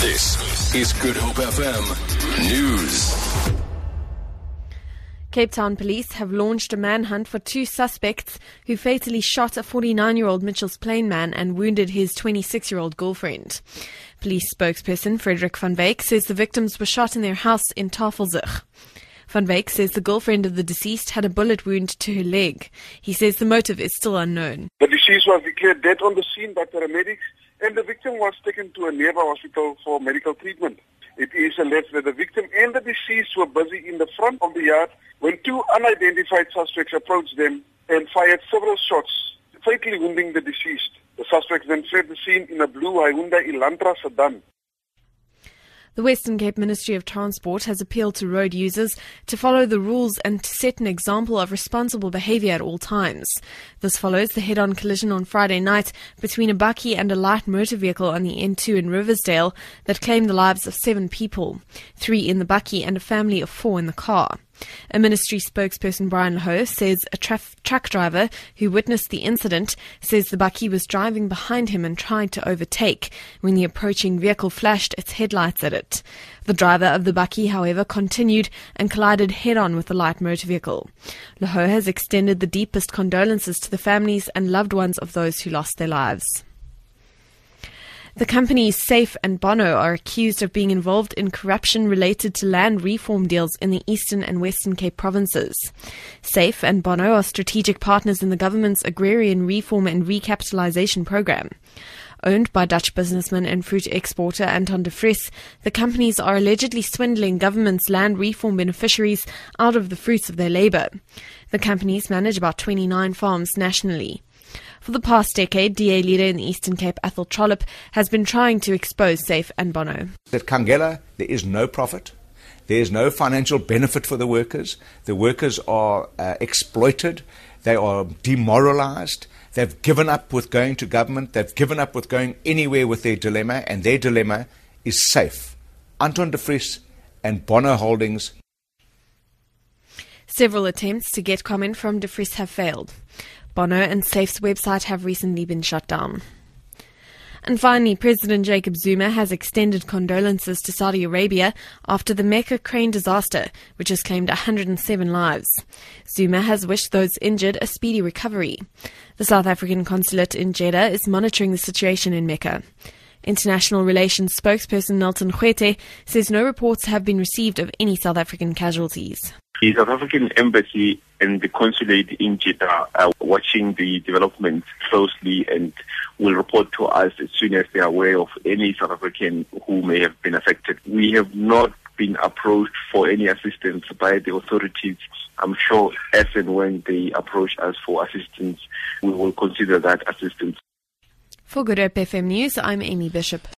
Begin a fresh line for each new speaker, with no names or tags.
This is Good Hope FM News.
Cape Town police have launched a manhunt for two suspects who fatally shot a 49 year old Mitchells Plain man and wounded his 26 year old girlfriend. Police spokesperson Frederick van Wyk says the victims were shot in their house in Tafelsig. Van Wyk says the girlfriend of the deceased had a bullet wound to her leg. He says the motive is still unknown.
The deceased was declared dead on the scene by paramedics and the victim was taken to a nearby hospital for medical treatment. It is alleged that the victim and the deceased were busy in the front of the yard when two unidentified suspects approached them and fired several shots, fatally wounding the deceased. The suspects then fled the scene in a blue Hyundai Elantra sedan.
The Western Cape Ministry of Transport has appealed to road users to follow the rules and to set an example of responsible behavior at all times. This follows the head on collision on Friday night between a bakkie and a light motor vehicle on the N2 in Riversdale that claimed the lives of seven people, three in the bakkie and a family of four in the car. A ministry spokesperson, Brian Laho, says a traf- truck driver who witnessed the incident says the bakkie was driving behind him and tried to overtake when the approaching vehicle flashed its headlights at it. The driver of the bakkie, however, continued and collided head on with the light motor vehicle. Laho has extended the deepest condolences to the families and loved ones of those who lost their lives. The companies Safe and Bono are accused of being involved in corruption related to land reform deals in the Eastern and Western Cape provinces. Safe and Bono are strategic partners in the government's agrarian reform and recapitalization program. Owned by Dutch businessman and fruit exporter Anton de Vries, the companies are allegedly swindling government's land reform beneficiaries out of the fruits of their labor. The companies manage about 29 farms nationally. For the past decade, DA leader in the Eastern Cape, Athol Trollip, has been trying to expose Safe and Bono.
At Khangela, there is no profit. There is no financial benefit for the workers. The workers are uh, exploited. They are demoralized. They've given up with going to government. They've given up with going anywhere with their dilemma, and their dilemma is safe. Anton de Vries and Bono Holdings.
Several attempts to get comment from de Vries have failed. Bono and Safe's website have recently been shut down. And finally, President Jacob Zuma has extended condolences to Saudi Arabia after the Mecca crane disaster, which has claimed 107 lives. Zuma has wished those injured a speedy recovery. The South African consulate in Jeddah is monitoring the situation in Mecca. International Relations spokesperson Nelson Kgwete says no reports have been received of any South African casualties.
The South African Embassy and the consulate in Jeddah are watching the developments closely and will report to us as soon as they are aware of any South African who may have been affected. We have not been approached for any assistance by the authorities. I'm sure as and when they approach us for assistance, we will consider that assistance.
For Good Hope FM News, I'm Amy Bishop.